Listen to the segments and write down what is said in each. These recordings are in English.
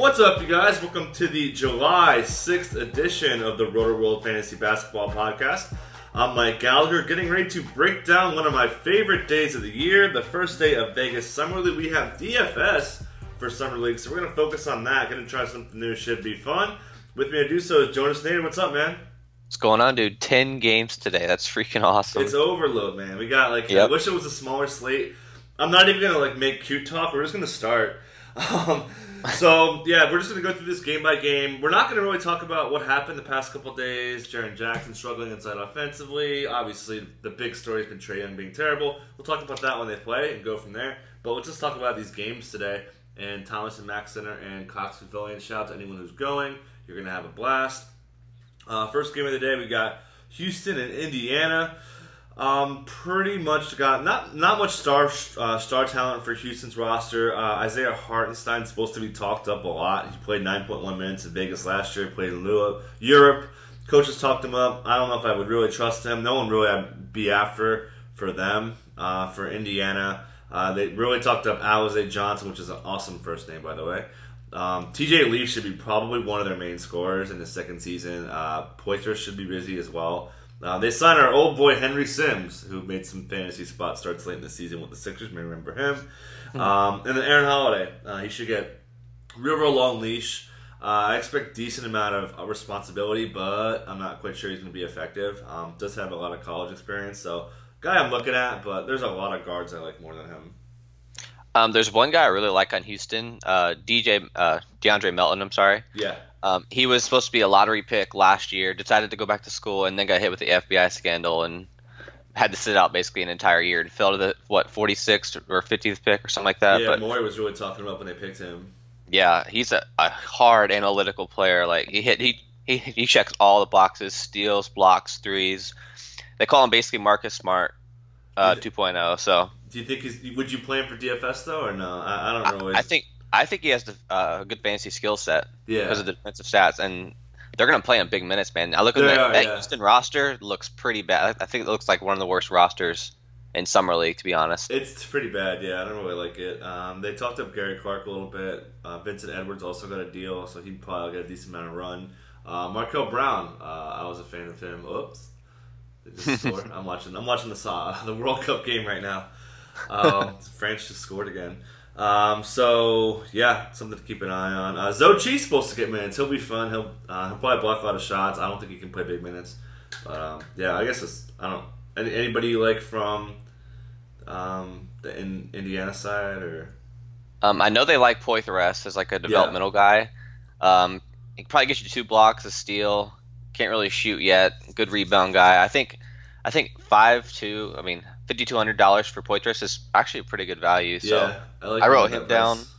What's up, you guys? Welcome to the July 6th edition of the Rotoworld Fantasy Basketball Podcast. I'm Mike Gallagher, getting ready to break down one of my favorite days of the year, the first day of Vegas Summer League. We have DFS for Summer League, so we're going to focus on that. Going to try something new, should be fun. With me to do so is Jonas Nader. What's up, man? What's going on, dude? Ten games today. That's freaking awesome. It's overload, man. We got like Yep. I wish it was a smaller slate. I'm not even gonna like make cute talk. We're just gonna start. Um, so yeah, we're just gonna go through this game by game. We're not gonna really talk about what happened the past couple days. Jaren Jackson struggling inside offensively. Obviously, the big story has been Trae Young being terrible. We'll talk about that when they play and go from there. But let's just talk about these games today. And Thomas and Mack Center and Cox Pavilion. Shout out to anyone who's going. You're gonna have a blast. Uh, first game of the day, we got Houston and Indiana. Um, pretty much got not not much star uh, star talent for Houston's roster. Uh, Isaiah Hartenstein's supposed to be talked up a lot. He played 9.1 minutes in Vegas last year. Played in Europe. Coaches talked him up. I don't know if I would really trust him. No one really would be after for them. Uh, for Indiana, uh, they really talked up Alize Johnson, which is an awesome first name, by the way. Um, TJ Leaf should be probably one of their main scorers in the second season. Uh, Poitras should be busy as well. Uh, they sign our old boy Henry Sims, who made some fantasy spot starts late in the season with the Sixers. May remember him. Um, and then Aaron Holiday, uh, he should get real, real long leash. Uh, I expect decent amount of uh, responsibility, but I'm not quite sure he's going to be effective. Um, does have a lot of college experience, so guy I'm looking at. But there's a lot of guards I like more than him. Um, there's one guy I really like on Houston, uh, DJ uh, DeAndre Melton. I'm sorry. Yeah, Um, he was supposed to be a lottery pick last year. Decided to go back to school and then got hit with the FBI scandal and had to sit out basically an entire year. It fell to the what 46th or 50th pick or something like that. yeah. but Morey was really talking about when they picked him. yeah, he's a, a hard analytical player. Like he hit he, he he checks all the boxes, steals, blocks, threes. They call him basically Marcus Smart uh, 2.0. So Do you think he's? Would you play him for DFS though, or no? I, I don't really. I think I think he has uh, a good fantasy skill set yeah. because of the defensive stats, and they're going to play him big minutes, man. I look at They that, are, that yeah. Houston roster looks pretty bad. I think it looks like one of the worst rosters in summer league, to be honest. It's pretty bad, yeah. I don't really like it. Um, they talked up Gary Clark a little bit. Uh, Vincent Edwards also got a deal, so he'd probably get a decent amount of run. Uh, Markel Brown, uh, I was a fan of him. Oops, They just scored. I'm watching. I'm watching the uh, the World Cup game right now. Um, France just scored again. Um, so yeah, something to keep an eye on. Uh, Zhou Qi's supposed to get minutes. He'll be fun. He'll uh, he'll probably block a lot of shots. I don't think he can play big minutes. But um, yeah, I guess it's I don't. Any, anybody you like from um, the in, Indiana side or Um, I know they like Poitras as like a developmental guy. Um, he probably gets you two blocks, a steal. Can't really shoot yet. Good rebound guy. I think. I think five two. I mean, fifty two hundred dollars for Poitras is actually a pretty good value. So. yeah, like I wrote him down. price.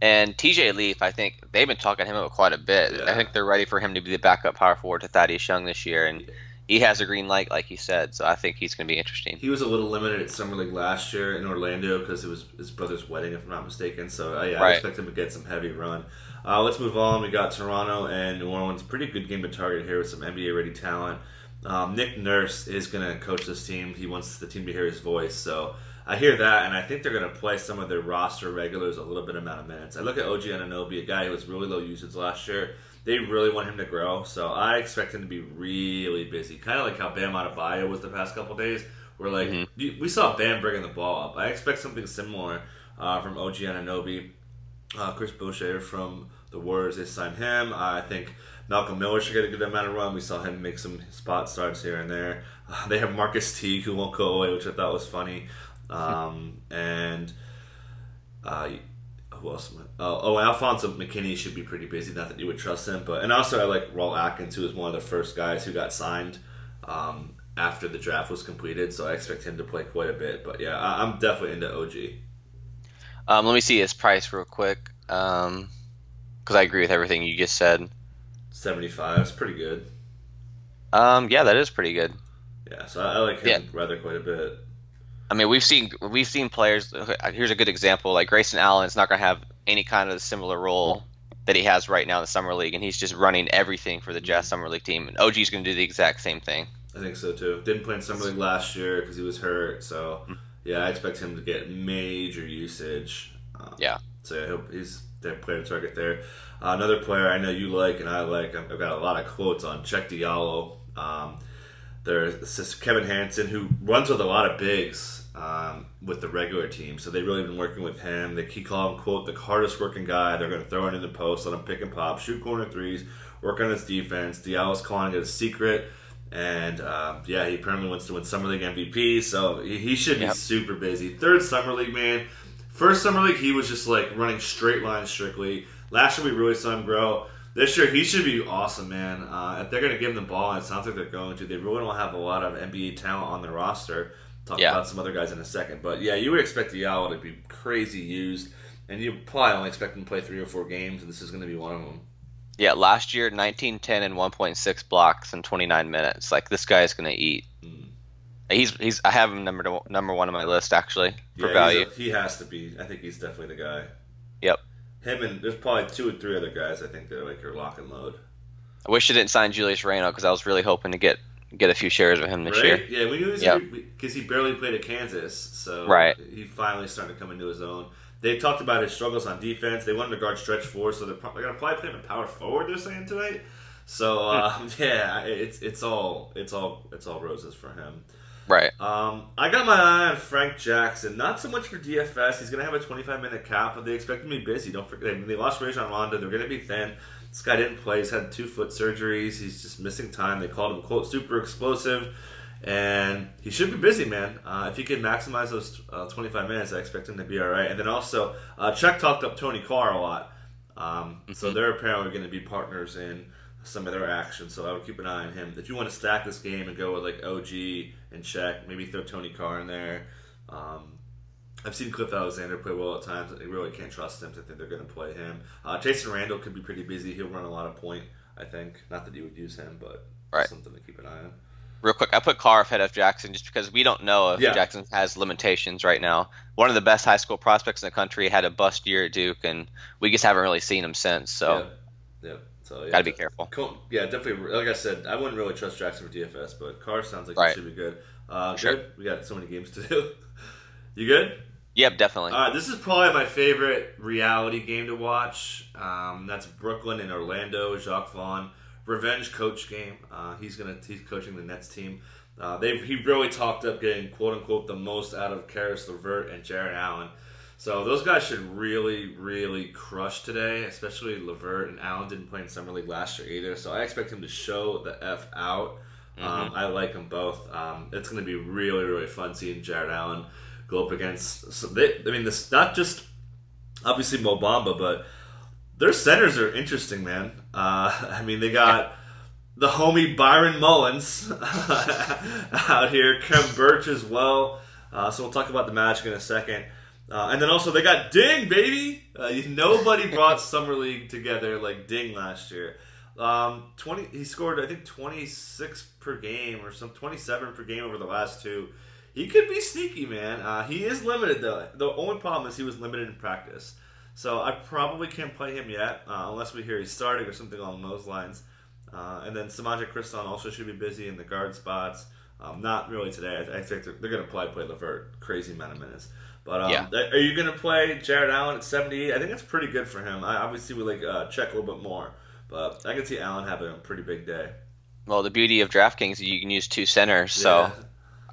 And TJ Leaf, I think they've been talking him up quite a bit. Yeah. I think they're ready for him to be the backup power forward to Thaddeus Young this year, and he has a green light, like you said. So I think he's going to be interesting. He was a little limited at summer league last year in Orlando because it was his brother's wedding, if I'm not mistaken. So uh, yeah, I expect him to get some heavy run. Uh, let's move on. We got Toronto and New Orleans. Pretty good game to target here with some NBA ready talent. Um, Nick Nurse is going to coach this team. He wants the team to hear his voice. So I hear that, and I think they're going to play some of their roster regulars a little bit amount of minutes. I look at OG Anunoby, a guy who was really low usage last year. They really want him to grow, so I expect him to be really busy. Kind of like how Bam Adebayo was the past couple days, where like Mhm. we saw Bam bringing the ball up. I expect something similar uh, from OG Anunoby. Uh, Chris Boucher from the Warriors, they signed him. I think Malcolm Miller should get a good amount of run. We saw him make some spot starts here and there. Uh, they have Marcus Teague, who won't go away, which I thought was funny. Um, and uh, who else? Oh, oh, Alfonzo McKinnie should be pretty busy. Not that you would trust him, but and also I like Raul Atkins, who was one of the first guys who got signed. Um, after the draft was completed, so I expect him to play quite a bit. But yeah, I, am definitely into OG. Um, let me see his price real quick, because um, I agree with everything you just said. Seventy-five is pretty good. Um, yeah, that is pretty good. Yeah, so I, I like him yeah. rather quite a bit. I mean, we've seen we've seen players. Here's a good example. Like Grayson Allen is not going to have any kind of similar role that he has right now in the summer league, and he's just running everything for the Jazz summer league team. And OG is going to do the exact same thing. I think so too. Didn't play in summer league last year because he was hurt. So hmm. yeah, I expect him to get major usage. Um, yeah. So I hope he's their player target there. Uh, another player I know you like and I like. I've got a lot of quotes on Cheick Diallo. Um, there's Kevin Hansen, who runs with a lot of bigs um, with the regular team, so they've really been working with him. They keep calling him quote the hardest working guy. They're going to throw it in the post, let him pick and pop, shoot corner threes, work on his defense. Diallo's calling it a secret. And uh, yeah, he apparently wants to win Summer League MVP, so he should be yep. super busy. Third Summer League man. First Summer League, he was just like running straight lines strictly. Last year, we really saw him grow. This year, he should be awesome, man. Uh, if they're going to give him the ball, and it sounds like they're going to, they really don't have a lot of NBA talent on their roster. Talk yeah. about some other guys in a second. But yeah, you would expect Diallo to be crazy used, and you probably only expect him to play three or four games, and this is going to be one of them. Yeah, last year, 19, 10, and 1.6 blocks in 29 minutes. Like, this guy is going to eat. Mm. He's he's. I have him number number one on my list actually for yeah, value. A, he has to be. I think he's definitely the guy. Yep him and there's probably two or three other guys. I think they're like your lock and load. I wish they didn't sign Julius Randle because I was really hoping to get get a few shares of him this right? year. Yeah, we knew because yep. he barely played at Kansas, so right. he finally started to come into his own. They talked about his struggles on defense. They wanted to guard stretch four, so they're, probably, they're gonna probably play him at power forward. They're saying tonight. So uh, yeah, it's it's all it's all it's all roses for him. Right. Um, I got my eye on Frank Jackson. Not so much for DFS. He's going to have a 25 minute cap, but they expect him to be busy. Don't forget, mean, they lost Rajon Rondo. They're going to be thin. This guy didn't play. He's had two foot surgeries. He's just missing time. They called him, quote, super explosive. And he should be busy, man. Uh, if he can maximize those uh, 25 minutes, I expect him to be all right. And then also, uh, talked up Tony Carr a lot. Um, mm-hmm. So they're apparently going to be partners in some of their action. So I would keep an eye on him. If you want to stack this game and go with like OG and Cheick, maybe throw Tony Carr in there. Um, I've seen Cliff Alexander play well at times. I really can't trust him to think they're going to play him. Uh, Jason Randle could be pretty busy. He'll run a lot of point. I think not that you would use him, but right. something to keep an eye on. Real quick, I put Carr ahead of Jackson just because we don't know if yeah. Jackson has limitations right now. One of the best high school prospects in the country had a bust year at Duke, and we just haven't really seen him since. So, yeah. yeah. So yeah, gotta be careful. Yeah, definitely. Like I said, I wouldn't really trust Jackson for DFS, but Carr sounds like right. he should be good. Uh, sure. Good. We got so many games to do. you good? Yep, definitely. All right, this is probably my favorite reality game to watch. Um, that's Brooklyn and Orlando. Jacques Vaughn, revenge coach game. Uh, he's gonna he's coaching the Nets team. Uh, they he really talked up getting quote unquote the most out of Caris LeVert and Jarrett Allen. So those guys should really, really crush today, especially LeVert and Allen didn't play in summer league last year either. So I expect him to show the f out. Mm-hmm. Um, I like them both. Um, it's going to be really, really fun seeing Jarrett Allen go up against. So they, I mean, this not just obviously Mo Bamba, but their centers are interesting, man. Uh, I mean, they got the homie Byron Mullens out here, Khem Birch as well. Uh, so we'll talk about the Magic in a second. Uh, and then also they got Ding, baby. Uh, nobody brought summer league together like Ding last year. Um, twenty, he scored I think twenty six per game or some twenty seven per game over the last two. He could be sneaky, man. Uh, he is limited though. The only problem is he was limited in practice, so I probably can't play him yet uh, unless we hear he's starting or something along those lines. Uh, and then Semaj Christon also should be busy in the guard spots. Um, not really today. I, I think they're, they're going to probably play LeVert crazy amount of minutes. But um, yeah. are you going to play Jarrett Allen at 78? I think that's pretty good for him. I obviously would like uh, Cheick a little bit more, but I can see Allen having a pretty big day. Well, the beauty of DraftKings is you can use two centers, so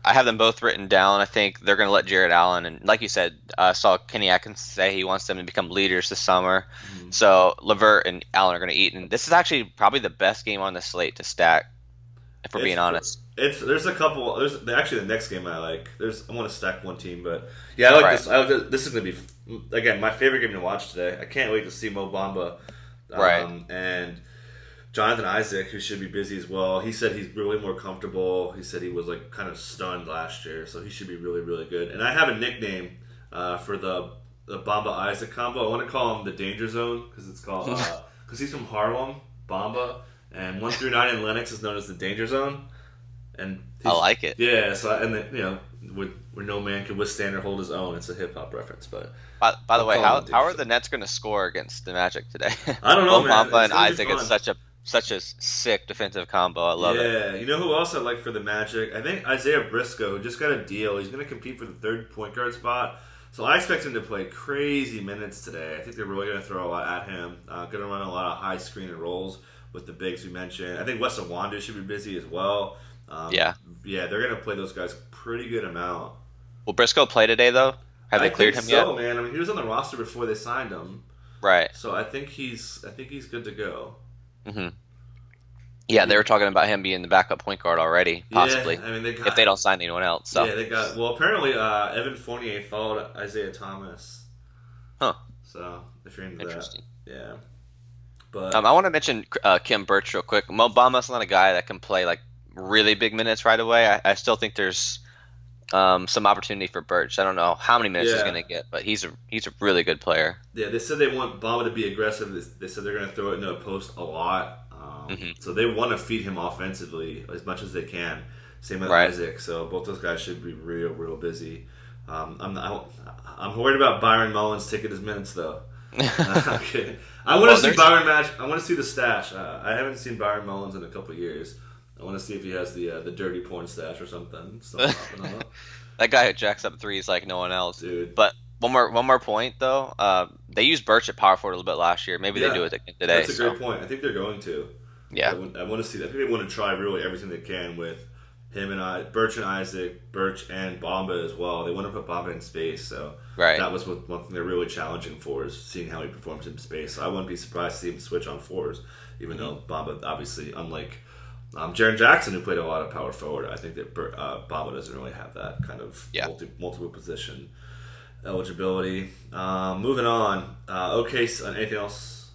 I have them both written down. I think they're going to let Jarrett Allen and, like you said, I uh, saw Kenny Atkins say he wants them to become leaders this summer. Mm-hmm. So LeVert and Allen are going to eat, and this is actually probably the best game on the slate to stack. If we're it's, being honest, it's there's a couple. There's actually the next game I like. There's I want to stack one team, but yeah, I like right. this. I like this. is gonna be again my favorite game to watch today. I can't wait to see Mo Bamba. Um, right. And Jonathan Isaac, who should be busy as well. He said he's really more comfortable. He said he was like kind of stunned last year, so he should be really, really good. And I have a nickname uh, for the the Bamba Isaac combo. I want to call him the Danger Zone because it's called because he's from Harlem, Bamba, and one through nine in Lennox is known as the Danger Zone. And I like it. Yeah, so and the, you know, with, where no man can withstand or hold his own. It's a hip hop reference, but. By, by the way, how, how are the Nets going to score against the Magic today? I don't know, man. Bamba and Isaac is such a such a sick defensive combo. I love yeah. it. Yeah, you know who else I like for the Magic? I think Isaiah Briscoe just got a deal. He's going to compete for the third point guard spot. So I expect him to play crazy minutes today. I think they're really going to throw a lot at him. Uh, going to run a lot of high screen and rolls with the bigs we mentioned. I think Wes Iwundu should be busy as well. Um, yeah, yeah, they're going to play those guys pretty good amount. Will Briscoe play today though? Have I they cleared him so, yet? man. I mean, he was on the roster before they signed him. Right. So I think he's I think he's good to go. Mm-hmm. Yeah, they were talking about him being the backup point guard already, possibly. Yeah, I mean, they got, if they don't sign anyone else. So. Yeah, they got. Well, apparently, uh, Evan Fournier followed Isaiah Thomas. Huh. So if you're into Interesting. that, yeah. But um, I want to mention uh, Khem Birch real quick. Mo Bamba's not a guy that can play like really big minutes right away. I, I still think there's um, some opportunity for Birch. I don't know how many minutes Yeah. he's going to get, but he's a he's a really good player. yeah, they said they want Bamba to be aggressive. They- They said they're going to throw it into a post a lot. Um, Mhm. So they want to feed him offensively as much as they can. Same with Right. Isaac. So both those guys should be real, real busy. Um, I'm not, I'm worried about Byron Mullens taking his minutes though. okay. I want to Well, see there's- Byron match. I want to see the stash. Uh, I haven't seen Byron Mullens in a couple of years. I want to see if he has the uh, the dirty porn stash or something. Something. That guy who jacks up threes like no one else. Dude. But one more one more point though. Uh, they used Birch at power forward a little bit last year. Maybe Yeah. they do it today. That's a so, great point. I think they're going to. I, yeah, want, I want to see that. I think they want to try really everything they can with him and I, Birch and Isaac, Birch and Bamba as well. They want to put Bamba in space, so right. that was what, one thing they're really challenging for is seeing how he performs in space. So I wouldn't be surprised to see him switch on fours, even though Bamba obviously, unlike um, Jaren Jackson, who played a lot of power forward, I think that uh, Bamba doesn't really have that kind of Yeah. multi, multiple position eligibility. Um, moving on. Uh, okay, so anything else?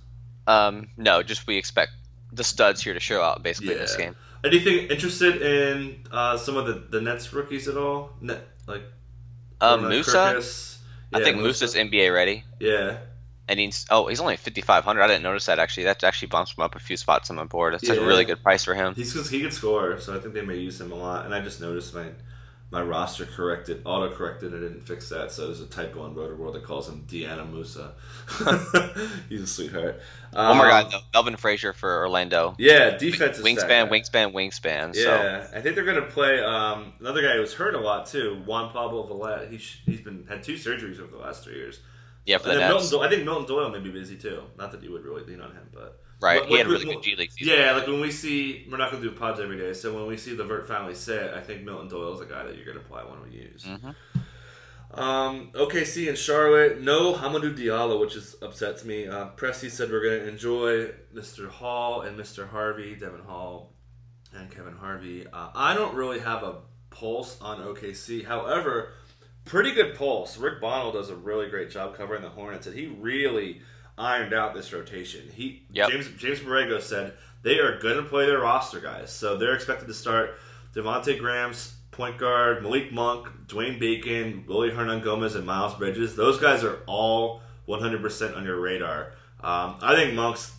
Um, no, just we expect the studs here to show out basically in this game. Anything interested in uh, some of the, the Nets rookies at all? Net, like Orna Musa, Kirkus? I Yeah, think Musa's NBA ready, Yeah, and he's oh he's only fifty five hundred. I didn't notice that actually. That actually bumps him up a few spots on my board. It's a really good price for him. he's he could score, so I think they may use him a lot. And I just noticed my my roster corrected, auto corrected. I didn't fix that, so there's a typo on Rotoworld that calls him Deanna Musa. he's a sweetheart. Um, One more guy though, Melvin Frazier for Orlando. Yeah, defensive Wingspan, wingspan, wingspan. So Yeah, I think they're going to play um, another guy who's hurt a lot too, Juan Pablo Vaulet. He sh- he's been had two surgeries over the last three years. yeah, for And the Milton. Doyle, I think Milton Doyle may be busy too. Not that you would really lean on him, but Right, But he had a really good G League season. Yeah, like when we see, we're not going to do pods every day. So when we see the Vert finally set, I think Milton Doyle is a guy that you're going to probably want to use. Mhm. Um, OKC and Charlotte, no Hamidou Diallo, which is upsets me. Uh, Presti said we're going to enjoy Mr. Hall and Mr. Harvey, Devon Hall and Kevin Harvey. Uh, I don't really have a pulse on OKC. However, pretty good pulse. Rick Bonnell does a really great job covering the Hornets, and he really ironed out this rotation. He Yep. James James Borrego said they are going to play their roster guys, so they're expected to start Devonte Graham's point guard, Malik Monk, Dwayne Bacon, Willy Hernangomez, and Miles Bridges. Those guys are all 100% on your radar. Um, I think Monk's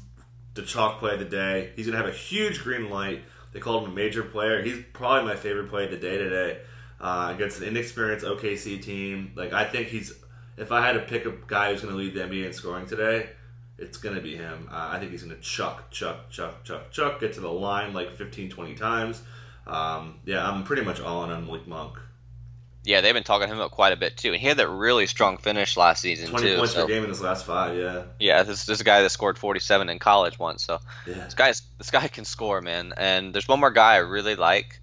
the chalk play of the day. He's going to have a huge green light. They called him a major player. He's probably my favorite play of the day today uh, against an inexperienced OKC team. Like I think he's. If I had to pick a guy who's going to lead the NBA in scoring today, it's going to be him. Uh, I think he's going to chuck, chuck, chuck, chuck, chuck, get to the line like 15, 20 times. Um, yeah, I'm pretty much all in on Malik Monk. Yeah, they've been talking him up quite a bit too, and he had that really strong finish last season 20 too. points so- per game in his last five, yeah. Yeah, this, this is a guy that scored 47 in college once. So Yeah. this guy's this guy can score, man. And there's one more guy I really like.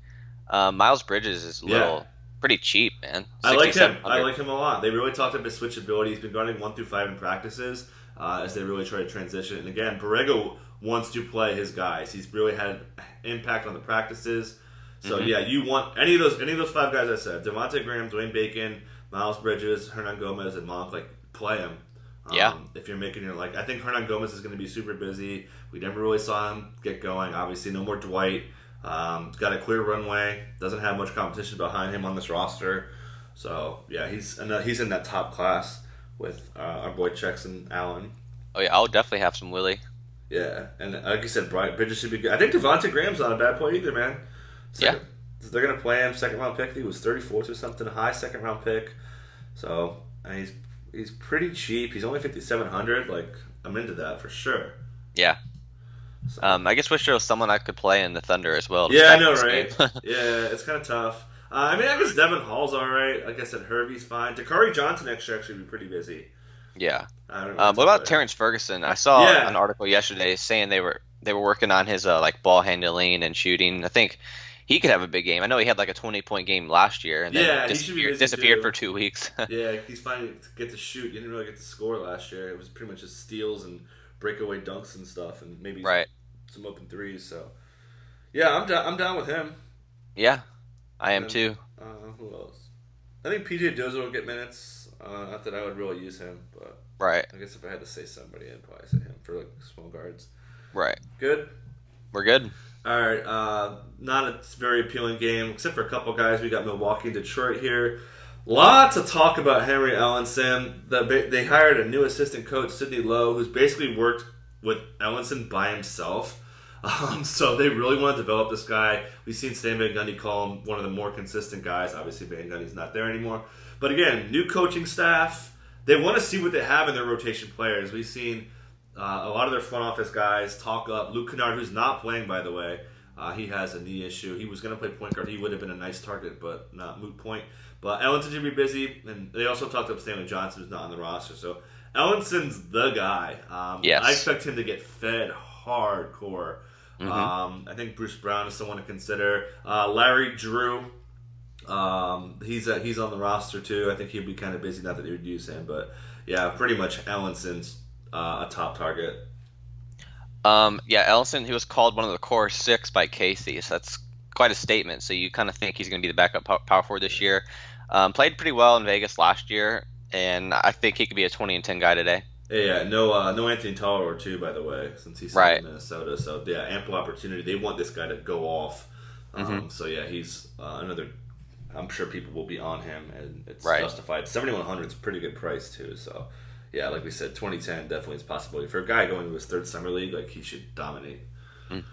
Uh, Miles Bridges is a Yeah. Pretty cheap, man. I like him. I like him a lot. They really talked up his switchability. He's been guarding one through five in practices uh, as they really try to transition. And again, Borrego wants to play his guys. He's really had impact on the practices. So Mhm. yeah, you want any of those any of those five guys I said: Devontae Graham, Dwayne Bacon, Miles Bridges, Hernangomez, and Monk. Like play them. Um, Yeah. If you're making your like, I think Hernangomez is going to be super busy. We never really saw him get going. Obviously, no more Dwight. Um, he's got a clear runway. Doesn't have much competition behind him on this roster. So yeah, he's and he's in that top class with uh, our boy Chex and Allen. Oh yeah, I'll definitely have some Willie. Yeah, and like you said, Brian Bridges should be good. I think Devonte Graham's not a bad play either, man. Second, they're gonna play him second round pick. He was thirty fourth or something, high second round pick. So and he's he's pretty cheap. He's only fifty seven hundred. Like I'm into that for sure. Yeah. Um, I guess wish there was someone I could play in the Thunder as well. yeah, I know, right? yeah, it's kind of tough. Uh, I mean, I guess Devon Hall's all right. Like I said, Herbie's fine. Dakari Johnson next year actually be pretty busy. yeah. I don't know. Um, what about Terrance Ferguson? I saw Yeah. an article yesterday saying they were they were working on his uh, like ball handling and shooting. I think he could have a big game. I know he had like a twenty point game last year and then Yeah, be disappeared, disappeared for two weeks. Yeah, he's finally get to shoot. He didn't really get to score last year. It was pretty much just steals and breakaway dunks and stuff, and maybe right. some open threes. So, yeah, I'm down. I'm down with him. Yeah, I am And- too. Uh, who else? I think PJ Dozier will get minutes. Uh, not that I would really use him, but Right, I guess if I had to say somebody, I'd probably say him for like small guards. right. Good. We're good. All right. Uh, not a very appealing game, except for a couple guys. We got Milwaukee Detroit here. Lots of talk about Henry Ellenson. The, they hired a new assistant coach, Sidney Lowe, who's basically worked with Ellenson by himself. Um, so they really want to develop this guy. We've seen Stan Van Gundy call him one of the more consistent guys. Obviously, Van Gundy's not there anymore. But again, new coaching staff. They want to see what they have in their rotation players. We've seen uh, a lot of their front office guys talk up Luke Kennard, who's not playing, by the way. Uh, he has a knee issue. He was going to play point guard. He would have been a nice target, but not moot point. But Ellenson should be busy, and they also talked up Stanley Johnson, who's not on the roster. So Ellenson's the guy. Um, Yes. I expect him to get fed hardcore. Mhm. Um, I think Bruce Brown is someone to consider. Uh, Larry Drew, um, he's uh, he's on the roster too. I think he'd be kind of busy. Not that they would use him, but yeah, pretty much Ellenson's uh, a top target. Um, yeah, Ellison, he was called one of the core six by Casey, so that's quite a statement. So you kind of think he's going to be the backup power forward this year. Um, played pretty well in Vegas last year, and I think he could be a 20 and 10 guy today. Yeah, yeah, no, uh, no Anthony Toller too, by the way, since he's Right. in Minnesota. So yeah, ample opportunity. They want this guy to go off. Um, Mm-hmm. So yeah, he's uh, another. I'm sure people will be on him, and it's Right. justified. 7100 is a pretty good price too. So yeah, like we said, 2010 definitely is a possibility for a guy going to his third summer league. Like he should dominate.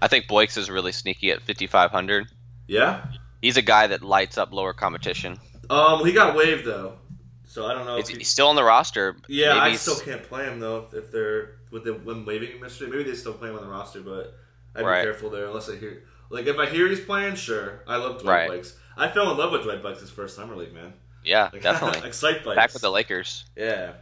I think Buycks is really sneaky at 5,500. Yeah. He's a guy that lights up lower competition. Um, he got waived though, so I don't know. He's, he, he's still on the roster. yeah, Maybe I still can't play him though if, if they're with the when waiving him yesterday. Maybe they still play him on the roster, but I'd Right. be careful there unless I hear. Like if I hear he's playing, sure. I love Dwight Right. Bikes. I fell in love with Dwight Buycks his first summer league, man. Yeah, Like, definitely. like sight bikes. Back with the Lakers. Yeah.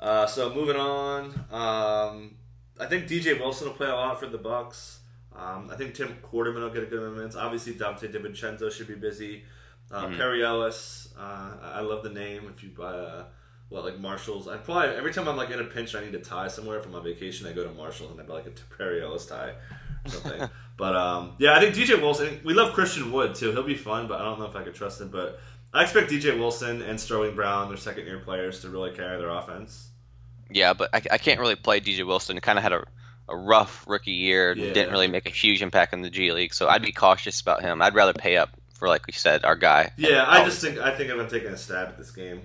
Uh, so moving on, um, I think DJ Wilson will play a lot for the Bucks. Um, I think Tim Quarterman will get a good amount of minutes. Obviously, Donte DiVincenzo should be busy. Uh, Mhm. Perry Ellis, uh, I love the name. If you buy, uh, what like Marshalls, I probably every time I'm like in a pinch, I need a tie somewhere from my vacation. I go to Marshalls and I buy like a Perry Ellis tie or something. but um, yeah, I think DJ Wilson. We love Christian Wood too. He'll be fun, but I don't know if I could trust him. But I expect DJ Wilson and Sterling Brown, their second year players, to really carry their offense. Yeah, but I, I can't really play DJ Wilson. He kind of had a, a rough rookie year. Yeah. Didn't really make a huge impact in the G League, so I'd be cautious about him. I'd rather pay up for, like we said, our guy. Yeah, I Oh, just think I think I'm taking a stab at this game.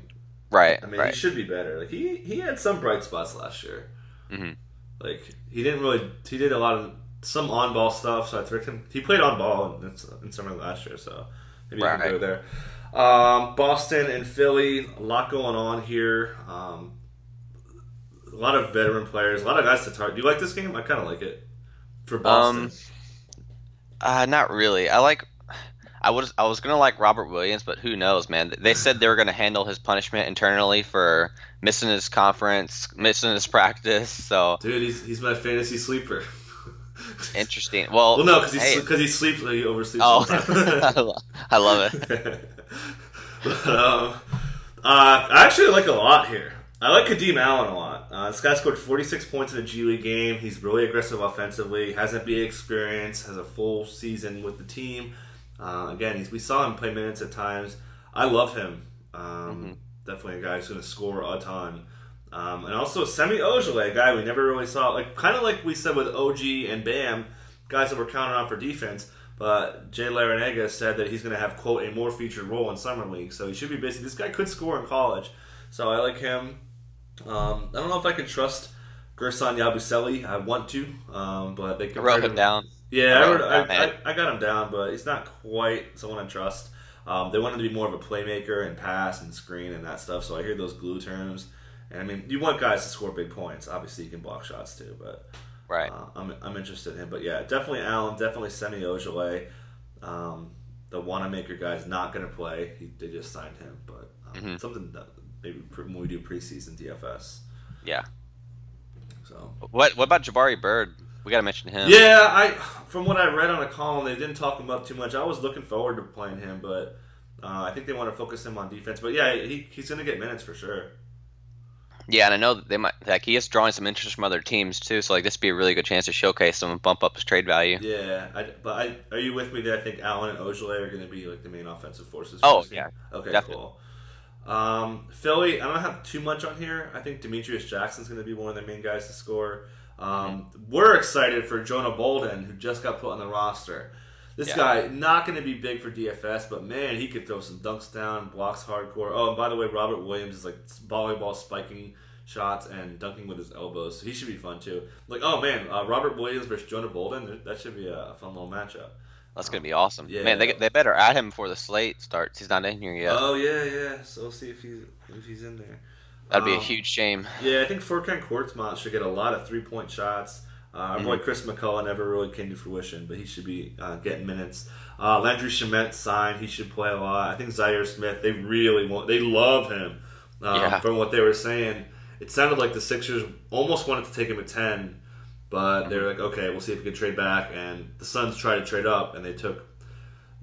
Right, I mean, right. he should be better. Like he he had some bright spots last year. Mhm. Like he didn't really he did a lot of some on ball stuff. So I think him he played on ball in, in summer last year. So maybe I can go there. Um, Boston and Philly, a lot going on here. Um, a lot of veteran players, a lot of guys to target. Do you like this game? I kind of like it for Boston. Um, Uh, not really. I like. I was I was gonna like Robert Williams, but who knows, man? They said they were gonna handle his punishment internally for missing his conference, missing his practice. So Dude, he's he's my fantasy sleeper. interesting. Well, Well, no, because he hey, because he sleeps, he oversleeps. oh, all the time. I love it. um, uh, I actually like a lot here. I like Kadeem Allen a lot. Uh, this guy scored 46 points in a G League game. He's really aggressive offensively. Has NBA experience. Has a full season with the team. Uh, again, he's, we saw him play minutes at times. I love him. Um, Definitely a guy who's going to score a ton. Um, and also Semi Ojeleye, a guy we never really saw, like kind of like we said with OG and Bam, guys that we're counting on for defense. But Jay Larranaga said that he's going to have quote a more featured role in summer league, so he should be busy. This guy could score in college, so I like him. Um, I don't know if I can trust Guerschon Yabusele. I want to, um, but they I wrote him down. Yeah, I I, wrote I, him I. I got him down, but he's not quite someone I trust. Um, they wanted to be more of a playmaker and pass and screen and that stuff. So I hear those glue terms, and I mean, you want guys to score big points. Obviously, you can block shots too, but Right. uh, I'm, I'm interested in him. But yeah, definitely Allen, definitely Semi Ojeleye. Um, the Wanamaker guy's not going to play. He, they just signed him, but um, Mhm. something that maybe when we do preseason DFS. Yeah. So What What about Jabari Bird? We got to mention him. Yeah, I from what I read on a column, they didn't talk him up too much. I was looking forward to playing him, but uh, I think they want to focus him on defense. But yeah, he, he's going to get minutes for sure. Yeah, and I know that they might like he is drawing some interest from other teams too. So like this would be a really good chance to showcase him and bump up his trade value. Yeah, I, but I, are you with me that I think Allen and Ojeleye are going to be like the main offensive forces? for Oh, yeah, Okay, definitely. cool. Um, Philly, I don't have too much on here. I think Demetrius Jackson's going to be one of the main guys to score. Um, Mm-hmm. We're excited for Jonah Bolden, who just got put on the roster. This Yeah. guy not going to be big for DFS, but man, he could throw some dunks down, blocks hardcore. Oh, and by the way, Robert Williams is like volleyball spiking shots and dunking with his elbows, so he should be fun too. Like, oh man, uh, Robert Williams versus Jonah Bolden, that should be a fun little matchup. That's gonna be awesome. Yeah. Man, they they better add him before the slate starts. He's not in here yet. Oh yeah, yeah. So we'll see if he's if he's in there. That'd be a Um, huge shame. Yeah, I think Furkan Korkmaz should get a lot of three point shots. Uh, our boy Mm-hmm. Chris McCullough never really came to fruition, but he should be uh, getting minutes. Uh, Landry Shamet signed; he should play a lot. I think Zhaire Smith, they really want, they love him. Um, Yeah. From what they were saying, it sounded like the Sixers almost wanted to take him at ten, but they were like, okay, we'll see if we can trade back. And the Suns tried to trade up, and they took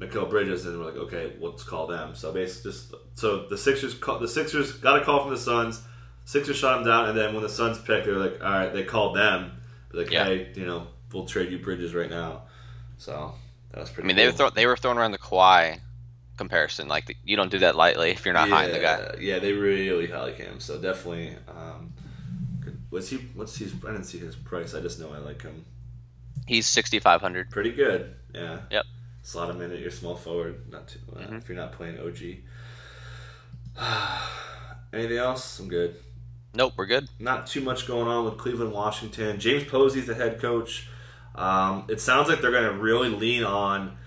Mikal Bridges, and we're like, okay, let's call them. So basically, just so the Sixers, call, the Sixers got a call from the Suns. Sixers shot him down, and then when the Suns picked, they were like, all right, they called them, Be like, Yeah. hey, you know, we'll trade you Bridges right now. So that was pretty. I mean, they were cool. throw, they were throwing around the Kawhi comparison. Like the, you don't do that lightly if you're not high in the guy. Yeah, they really like him. So definitely. Um, good- what's he? What's his? I didn't see his price. I just know I like him. He's sixty five hundred. Pretty good. Yeah. Yep. Slot him in at your small forward. Not too. Uh, Mhm. If you're not playing OG. Anything else? I'm good. Nope, we're good. Not too much going on with Cleveland, Washington. James Posey's the head coach. Um, it sounds like they're going to really lean on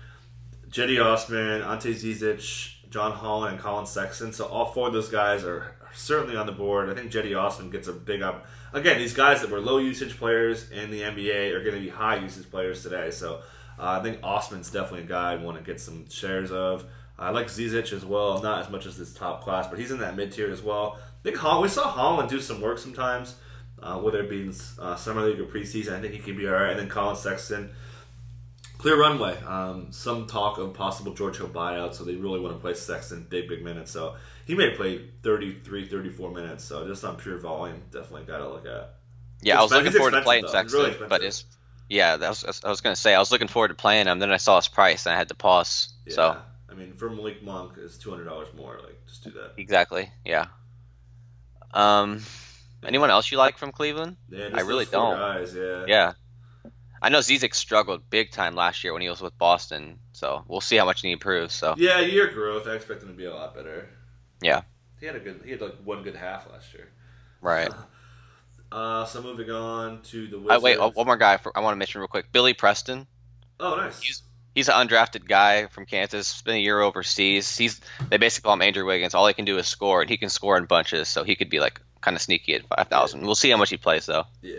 Cedi Osman, Ante Zizic, John Holland, and Collin Sexton. So all four of those guys are, certainly on the board. I think Cedi Osman gets a big up. Again, these guys that were low usage players in the NBA are going to be high usage players today. So uh, I think Osman's definitely a guy I want to get some shares of. I like Zizic as well, not as much as this top class, but he's in that mid tier as well. I think Hol- we saw Holland do some work sometimes, uh, whether it be in uh, summer league or preseason. I think he could be all right. And then Collin Sexton, clear runway. Um, some talk of possible George Hill buyout, so they really want to play Sexton big, big minutes. So he may play 33, 34 minutes. So just on pure volume, definitely got to look at. Yeah, I was looking forward to playing though. Sexton, really but expensive. Yeah. That was, I was gonna say I was looking forward to playing him. Then I saw his price and I had to pause. Yeah. So I mean, for Malik Monk, it's two hundred dollars more. Like, just do that. exactly, yeah. Um, anyone else you like from Cleveland? Yeah, I really don't. Guys, yeah. Yeah. I know Zizic struggled big time last year when he was with Boston, so we'll see how much he improves. So Yeah, year growth. I expect him to be a lot better. Yeah. He had a good. He had like one good half last year. right. Uh, so moving on to the I Wizards. wait, oh, one more guy for, I want to mention real quick. Billy Preston. Oh, nice. He's- He's an undrafted guy from Kansas. Spent a year overseas. He's they basically call him Andrew Wiggins. All he can do is score, and he can score in bunches. So he could be like kind of sneaky at five thousand. We'll see how much he plays though. Yeah.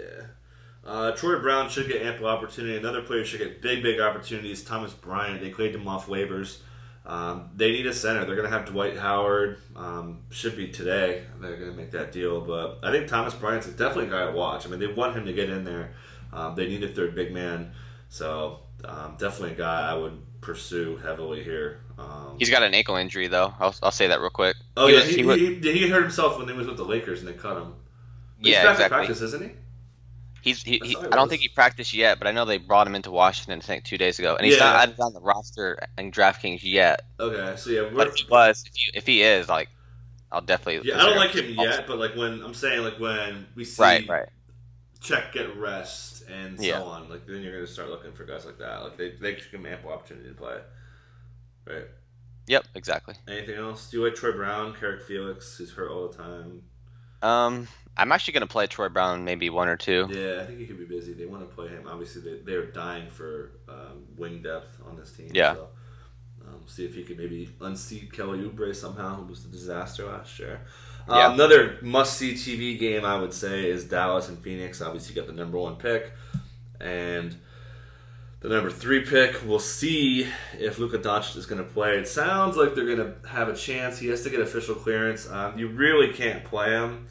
Uh, Troy Brown should get ample opportunity. Another player should get big, big opportunities. Thomas Bryant. They cleared him off waivers. Um, they need a center. They're going to have Dwight Howard. Um, should be today. They're going to make that deal. But I think Thomas Bryant's definitely a guy to watch. I mean, they want him to get in there. Um, they need a third big man. So um, definitely a guy I would pursue heavily here. Um, He's got an ankle injury though. I'll, I'll say that real quick. oh He yeah, was- he, he he, hurt himself when he was with the Lakers and they cut him. But yeah, he's back exactly. in practice, isn't he? He's he, I he I don't think he practiced yet, but I know they brought him into Washington I think two days ago, and he's Yeah. not added on the roster and DraftKings yet. Okay, so yeah, But if he was, if, you, if he is, like, I'll definitely. Yeah, I don't like him yet, but like when I'm saying like when we see Right, right. check get rest and so Yeah. on, like then you're gonna start looking for guys like that. Like they they give him ample opportunity to play. Right. Yep, exactly. Anything else? Do you like Troy Brown, Carrick Felix, who's hurt all the time? Um, I'm actually gonna play Troy Brown maybe one or two. Yeah, I think he could be busy. They want to play him. Obviously, they, they're dying for um, wing depth on this team. Yeah. So, um, see if he could maybe unseat Kelly Oubre somehow, who was a disaster last year. Um, Yeah. Another must-see TV game, I would say, is Dallas and Phoenix. Obviously, you got the number one pick, and the number three pick. We'll see if Luka Doncic is going to play. It sounds like they're going to have a chance. He has to get official clearance. Um, you really can't play him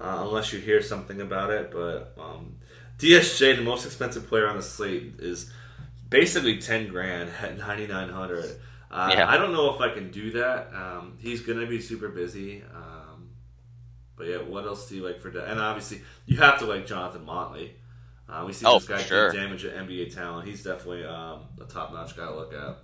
uh, unless you hear something about it. But um, DSJ, the most expensive player on the slate, is basically ten grand at ninety nine hundred. Uh, Yeah. I don't know if I can do that. Um, he's going to be super busy. Um, but yeah, what else do you like for? Da- and obviously, you have to like Jonathan Motley. Uh, we see Oh, this guy sure. damage at NBA talent. He's definitely um, a top notch guy to look at.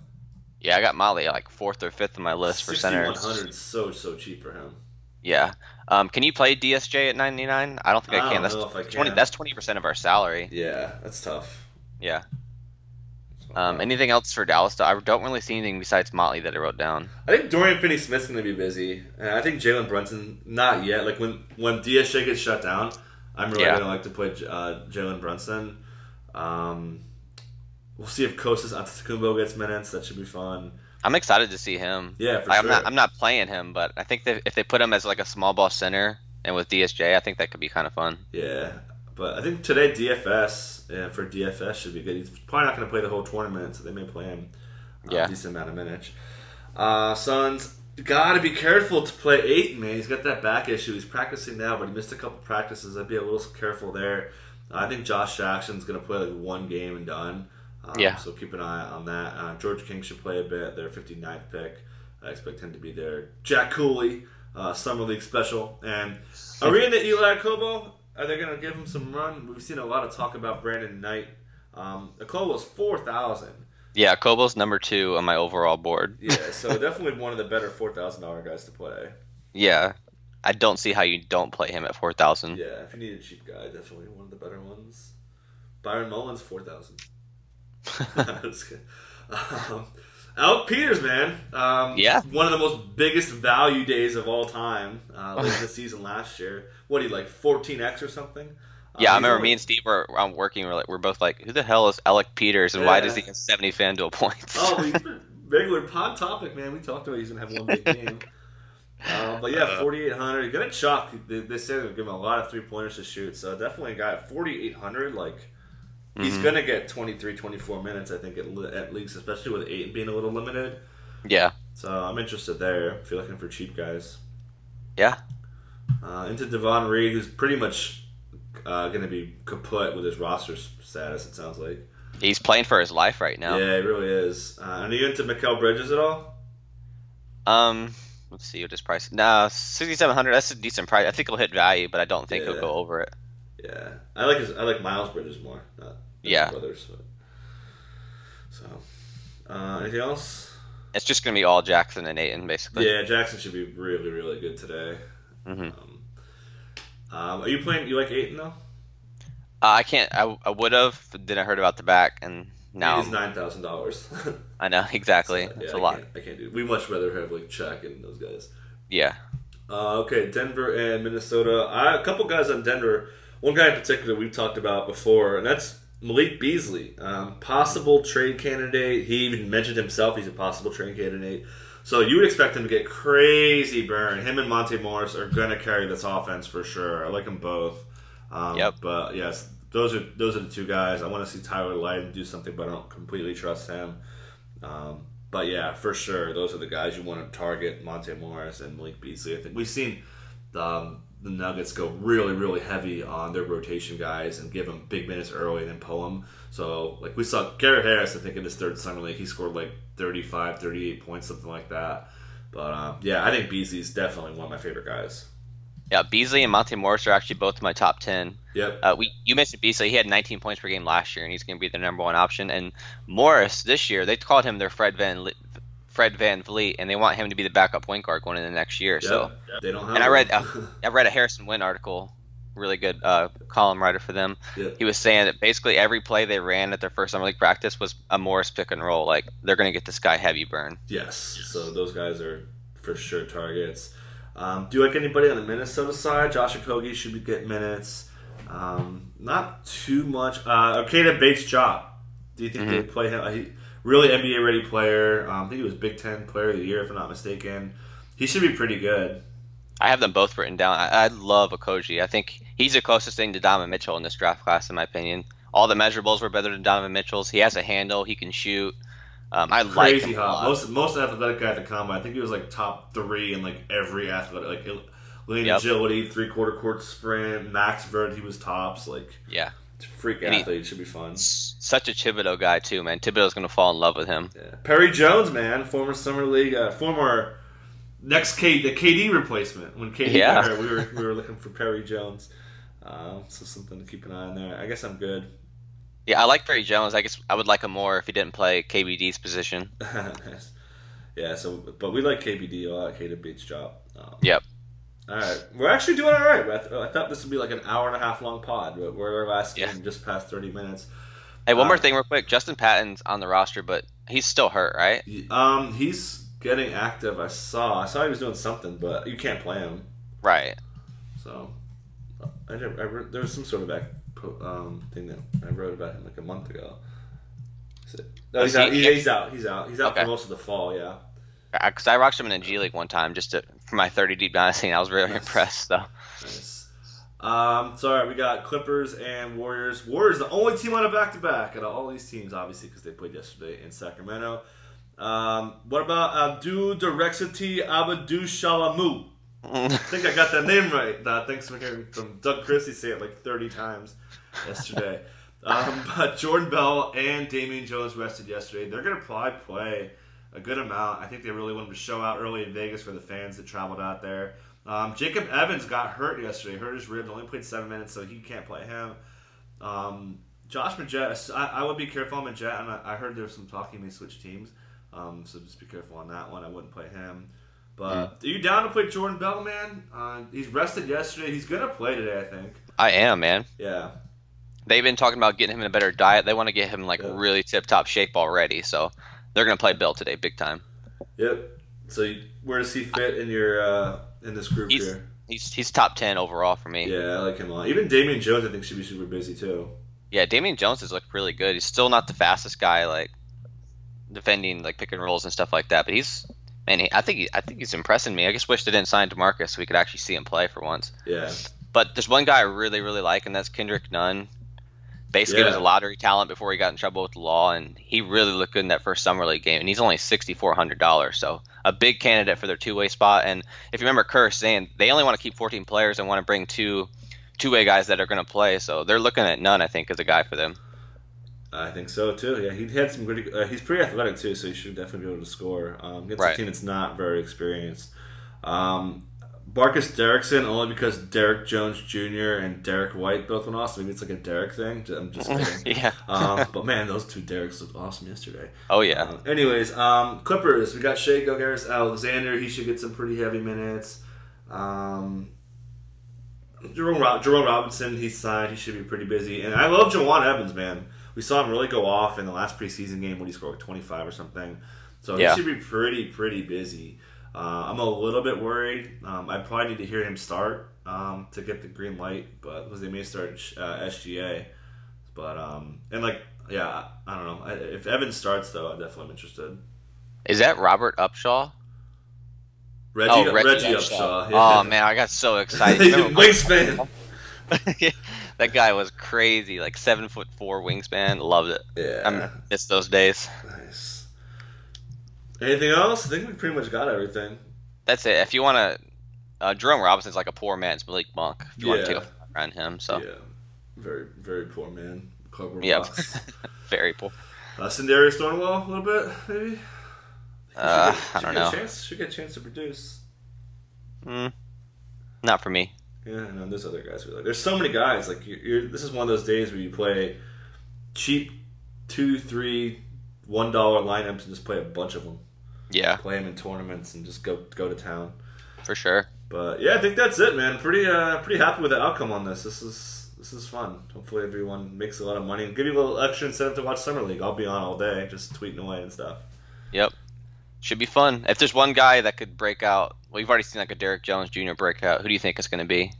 Yeah, I got Molly like fourth or fifth on my list for center. 6100 so so cheap for him. Yeah. Um, can you play DSJ at 99? I don't think I, I can. That's I 20. can. That's 20 percent of our salary. Yeah, that's tough. Yeah. Um, anything else for Dallas? I don't really see anything besides Motley that I wrote down. I think Dorian Finney-Smith's going to be busy. And I think Jalen Brunson, not yet. Like when when DSJ gets shut down, I'm really Yeah. going to like to play uh, Jalen Brunson. Um, we'll see if Kostas Antetokounmpo gets minutes. That should be fun. I'm excited to see him. Yeah, for Like, I'm not. I'm not playing him, but I think that if they put him as like a small ball center and with DSJ, I think that could be kind of fun. Yeah, but I think today DFS yeah, for DFS should be good. He's probably not going to play the whole tournament, so they may play him uh, Yeah. a decent amount of minutes. Uh, Suns got to be careful to play eight, man. He's got that back issue. He's practicing now, but he missed a couple practices. I'd be a little careful there. I think Josh Jackson's going to play like one game and done. Um, Yeah. So keep an eye on that. Uh, George King should play a bit. Their 59th pick. I expect him to be there. Jack Cooley, uh, Summer League special. And are we into Elie Okobo? Are they going to give him some run? We've seen a lot of talk about Brandon Knight. Um, Kobo's 4,000. Yeah, Kobo's number two on my overall board. Yeah, so definitely one of the better $4,000 guys to play. Yeah, I don't see how you don't play him at four thousand. Yeah, if you need a cheap guy, definitely one of the better ones. Byron Mullens, 4,000. That's good. Um, Alec Peters, man. Um, Yeah. One of the most biggest value days of all time. Uh, late in the season last year. What, he like 14x or something? Uh, Yeah, I remember me and Steve were um, working. We're, like, we're both like, "Who the hell is Alec Peters, and why does he have seventy FanDuel points?" Oh, he's regular pod topic, man. We talked about he's gonna have one big game. Um, but yeah, 4,800. You're gonna chuck. They, they say they'll give him a lot of three pointers to shoot. So definitely a guy at 4,800. Like he's Mhm. gonna get 23, 24 minutes. I think at, at least, especially with eight being a little limited. yeah, So I'm interested there. If you're looking for cheap guys, yeah, uh, into Davon Reed, who's pretty much uh, gonna be kaput with his roster status. It sounds like. he's playing for his life right now. Yeah, he really is. Uh, are you into Mikal Bridges at all? Um, let's see what his price. No, sixty seven hundred. That's a decent price. I think he'll hit value, but I don't think Yeah. he'll go over it. Yeah, I like his, I like Miles Bridges more. Not Yeah. brothers. But. So, uh, anything else? It's just gonna be all Jackson and Ayton basically. Yeah, Jackson should be really, really good today. hmm Um, um, are you playing? You like Ayton though? Uh, I can't. I, I would have. But then I heard about the back, and now it's nine thousand dollars. I know exactly. it's a I lot. Can't, I can't do. It. We much rather have like Chuck and those guys. Yeah. Uh, okay, Denver and Minnesota. I, a couple guys on Denver. One guy in particular we've talked about before, and that's Malik Beasley. Um, possible trade candidate. He even mentioned himself he's a possible trade candidate. So you would expect him to get crazy burn. Him and Monte Morris are going to carry this offense for sure. I like them both. Um, Yep. But yes, those are those are the two guys. I want to see Tyler Lydon do something, but I don't completely trust him. Um, but yeah, for sure, those are the guys you want to target: Monte Morris and Malik Beasley. I think we've seen um, the Nuggets go really, really heavy on their rotation guys and give them big minutes early and then pull them. So, like we saw Garrett Harris, I think in his third summer league, he scored like 35, 38 points, something like that. But um, yeah, I think Beasley's definitely one of my favorite guys. Yeah, Beasley and Monte Morris are actually both in my top ten. Yep. Uh, we you mentioned Beasley; he had 19 points per game last year, and he's going to be the number one option. And Morris this year, they called him their Fred Van Li- Fred VanVleet, and they want him to be the backup point guard going into the next year. Yep. So, they don't have. and I read one. uh, I read a Harrison Wynn article, really good uh, column writer for them. Yep. He was saying that basically every play they ran at their first summer league practice was a Morris pick and roll. Like they're going to get this guy heavy burn. Yes. So those guys are for sure targets. Um, do you like anybody on the Minnesota side? Josh Okogie should be getting minutes. Um, not too much. Uh, Okada Bates job. Do you think Mm-hmm. they play him? Really NBA ready player. Um, I think he was Big Ten Player of the Year if I'm not mistaken. He should be pretty good. I have them both written down. I, I love Okogie. I think he's the closest thing to Donovan Mitchell in this draft class, in my opinion. All the measurables were better than Donovan Mitchell's. He has a handle. He can shoot. Um, I like Crazy him a hot. Most most athletic guy at the combine. I think he was like top three in like every athletic like lane Yep. agility, three quarter court sprint, max vert. He was tops. Like Yeah, freak And he- athlete. Should be fun. Such a Thibodeau guy too, man. Thibodeau's going to fall in love with him. Yeah. Perry Jones, man, former summer league, uh, former next K the KD replacement. When KD Yeah. we were we were looking for Perry Jones. Uh, so something to keep an eye on there. I guess I'm good. Yeah, I like Perry Jones. I guess I would like him more if he didn't play KBD's position. Nice. Yeah. So, but we like KBD a lot. Bates-Diop. Um, Yep. All right, we're actually doing all right. I, th- I thought this would be like an hour and a half long pod, but we're our last Yeah. just past thirty minutes. Hey, one more Uh, thing, real quick. Justin Patton's on the roster, but he's still hurt, right? Um, he's getting active. I saw. I saw he was doing something, but you can't play him. Right. So, I, never, I re- there was some sort of act, um, thing that I wrote about him like a month ago. No, he's Oh, out. he- He, he's out. He's out. He's out Okay. for most of the fall. Yeah. Because I rocked him in a G League one time just to, for my 30 deep dynasty, and I was really impressed. So Nice. Um, so all right, we got Clippers and Warriors. Warriors, the only team on a back to back out of all these teams, obviously, because they played yesterday in Sacramento. Um, what about Abdul Direxity Abadu Shalamu? I think I got that name right. Uh, thanks for hearing from Doug Christie say it like 30 times yesterday. um, but Jordan Bell and Damian Jones rested yesterday. They're going to probably play a good amount. I think they really wanted to show out early in Vegas for the fans that traveled out there. Um, Jacob Evans got hurt yesterday, hurt his ribs, only played seven minutes, so he can't play him. Um, Josh Magette, I, I would be careful on Magette, and I, I heard there was some talk he may switch teams, um, so just be careful on that one. I wouldn't play him. But are you down to play Jordan Bell, man? Uh, he's rested yesterday. He's gonna play today, I think. I am, man. Yeah. They've been talking about getting him in a better diet. They want to get him like Yeah. really tip top shape already. So they're going to play Bill today, big time. Yep. So you, where does he fit in your uh, in this group He's here? he's he's top 10 overall for me. Yeah, I like him a lot. Even Damian Jones, I think, should be super busy too. Yeah, Damian Jones has looked really good. He's still not the fastest guy, like defending like pick and rolls and stuff like that. But he's man, he, I think he, I think he's impressing me. I just wish they didn't sign Demarcus so we could actually see him play for once. Yeah. But there's one guy I really really like, and that's Kendrick Nunn. Basically, he was a lottery talent before he got in trouble with the law, and he really looked good in that first summer league game. And he's only sixty four hundred dollars, so a big candidate for their two way spot. And if you remember Kerr saying they only want to keep fourteen players and want to bring two two way guys that are going to play, so they're looking at Nunn. I think, as a guy for them. I think so too. Yeah, he had some pretty. Uh, he's pretty athletic too, so he should definitely be able to score um, against Right. a team that's not very experienced. Um, Marcus Derrickson only because Derrick Jones Jr. and Derrick White both went awesome. Maybe it's like a Derek thing. I'm just kidding. yeah. um, but man, those two Dereks looked awesome yesterday. Oh yeah. Uh, anyways, um, Clippers. We got Shai Gilgeous Alexander. He should get some pretty heavy minutes. Um, Jerome, Rob- Jerome Robinson. He's signed. He should be pretty busy. And I love Jawun Evans, man. We saw him really go off in the last preseason game when he scored like 25 or something. So Yeah. he should be pretty, pretty busy. Uh, I'm a little bit worried. Um, I probably need to hear him start um, to get the green light, but because they may start uh, SGA. But um, and like yeah, I, don't know. I, if Evans starts though, I definitely am interested. Is that Robert Upshaw? Reggie, oh, Reggie, Reggie Upshaw. Upshaw. yeah. Oh man, I got so excited. Wingspan. that guy was crazy, like seven foot four wingspan. Loved it. Yeah. I miss those days. Nice. Anything else? I think we pretty much got everything. That's it. If you want to, uh, Jerome Robinson's like a poor man's Malik Monk. If you want to Yeah. take a around him, so Yeah. Very, very poor man. Cardboard box. very poor. uh, Sindarius Thornwell, a little bit, maybe. Uh, get- I don't a know. chance- should get a chance to produce. Mm, not for me. Yeah, I know there's other guys who like. There's so many guys. Like you're, you're, this is one of those days where you play cheap two, three, one dollar lineups and just play a bunch of them. Yeah, play him in tournaments and just go go to town. For sure. But yeah, I think that's it, man. Pretty uh, pretty happy with the outcome on this. This is this is fun. Hopefully, everyone makes a lot of money and give you a little extra incentive to watch summer league. I'll be on all day, just tweeting away and stuff. Yep. Should be fun. If there's one guy that could break out, well, you've already seen like a Derrick Jones Jr. breakout. Who do you think it's going to be?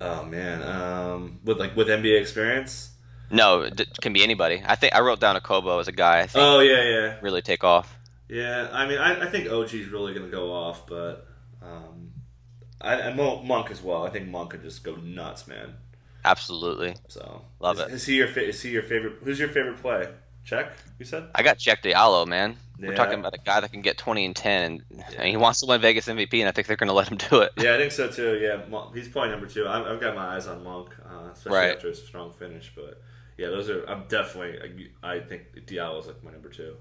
Oh man, um, with like with NBA experience. No, it can be anybody. I think I wrote down Okobo as a guy. I think Oh yeah, yeah, really take off. Yeah. I mean, I, I think OG's really gonna go off, but um, I, I Mo- Monk as well. I think Monk could just go nuts, man. Absolutely. So Love is, it. Is he your fa- is he your favorite? Who's your favorite play? Check. You said. I got Cheick Diallo, man. We're talking about a guy that can get 20 and 10, and, and he wants to win Vegas MVP, and I think they're going to let him do it. Yeah, I think so too. Yeah, Monk, he's probably number two. I've, I've got my eyes on Monk, uh, especially Right. after his strong finish. But yeah, those are. I'm definitely. I, I think Diallo's like my number two.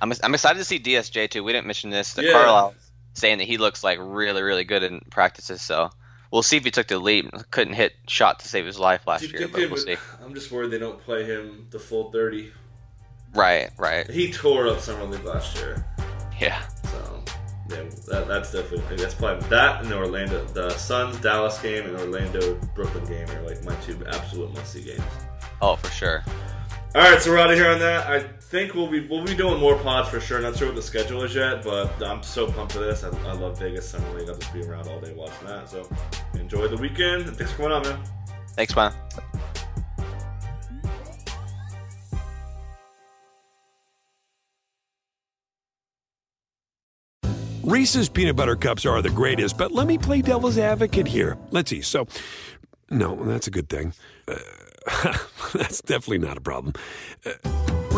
I'm, I'm excited to see DSJ too. We didn't mention this. The Yeah. Carlisle saying that he looks like really, really good in practices. So we'll see if he took the leap. Couldn't hit shot to save his life last you year, but we'll would- see. I'm just worried they don't play him the full thirty. Right, right. He tore up summer league last year, Yeah, so yeah, that, that's definitely that's probably that and the Orlando, the Suns Dallas game and Orlando Brooklyn game are like my two absolute must see games. oh for sure. All right, so we're out of here on that. I think we'll be we'll be doing more pods for sure. Not sure what the schedule is yet, but I'm so pumped for this. I, I love Vegas Summer League. I'll just be around all day watching that. So enjoy the weekend and thanks for coming on, man. Thanks, man. Reese's peanut butter cups are the greatest, but let me play devil's advocate here. Let's see. So, no, that's a good thing. Uh, that's definitely not a problem. Uh,